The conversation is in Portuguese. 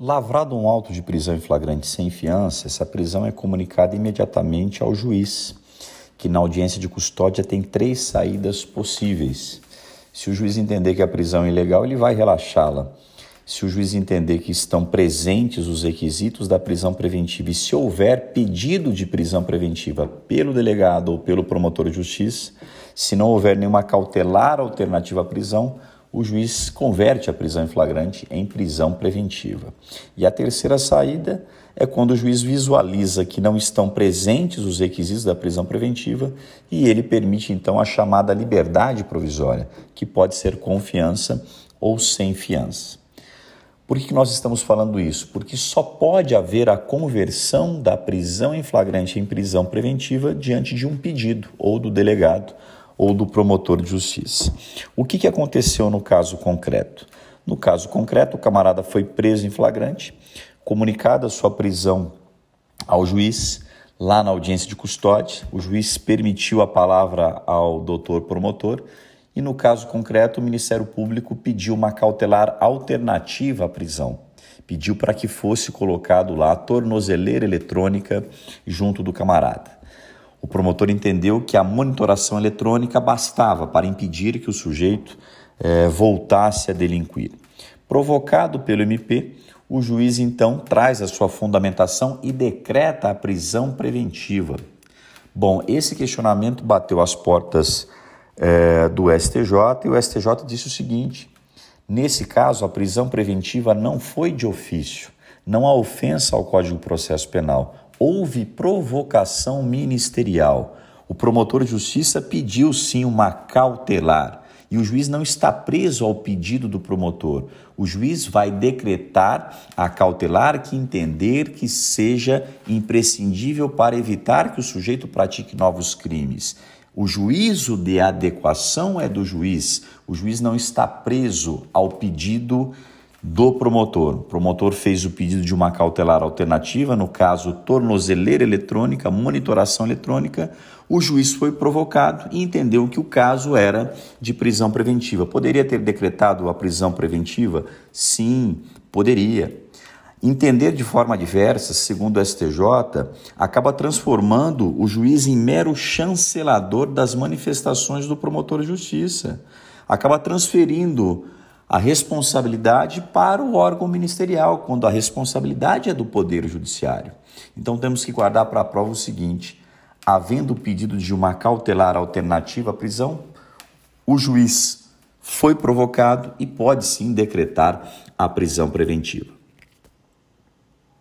Lavrado um auto de prisão em flagrante sem fiança, essa prisão é comunicada imediatamente ao juiz, que na audiência de custódia tem três saídas possíveis. Se o juiz entender que a prisão é ilegal, ele vai relaxá-la. Se o juiz entender que estão presentes os requisitos da prisão preventiva e se houver pedido de prisão preventiva pelo delegado ou pelo promotor de justiça, se não houver nenhuma cautelar alternativa à prisão, o juiz converte a prisão em flagrante em prisão preventiva. E a terceira saída é quando o juiz visualiza que não estão presentes os requisitos da prisão preventiva e ele permite então a chamada liberdade provisória, que pode ser com fiança ou sem fiança. Por que nós estamos falando isso? Porque só pode haver a conversão da prisão em flagrante em prisão preventiva diante de um pedido ou do delegado ou do promotor de justiça. O que, que aconteceu no caso concreto? No caso concreto, o camarada foi preso em flagrante, comunicada sua prisão ao juiz, lá na audiência de custódia, o juiz permitiu a palavra ao doutor promotor e, no caso concreto, o Ministério Público pediu uma cautelar alternativa à prisão. Pediu para que fosse colocado lá a tornozeleira eletrônica junto do camarada. O promotor entendeu que a monitoração eletrônica bastava para impedir que o sujeito eh, voltasse a delinquir. Provocado pelo MP, o juiz então traz a sua fundamentação e decreta a prisão preventiva. Bom, esse questionamento bateu as portas eh, do STJ e o STJ disse o seguinte: nesse caso, a prisão preventiva não foi de ofício, não há ofensa ao Código de Processo Penal houve provocação ministerial. O promotor de justiça pediu sim uma cautelar e o juiz não está preso ao pedido do promotor. O juiz vai decretar a cautelar que entender que seja imprescindível para evitar que o sujeito pratique novos crimes. O juízo de adequação é do juiz. O juiz não está preso ao pedido do promotor. O promotor fez o pedido de uma cautelar alternativa, no caso, tornozeleira eletrônica, monitoração eletrônica. O juiz foi provocado e entendeu que o caso era de prisão preventiva. Poderia ter decretado a prisão preventiva? Sim, poderia. Entender de forma diversa, segundo o STJ, acaba transformando o juiz em mero chancelador das manifestações do promotor de justiça. Acaba transferindo a responsabilidade para o órgão ministerial, quando a responsabilidade é do Poder Judiciário. Então temos que guardar para a prova o seguinte: havendo pedido de uma cautelar alternativa à prisão, o juiz foi provocado e pode sim decretar a prisão preventiva.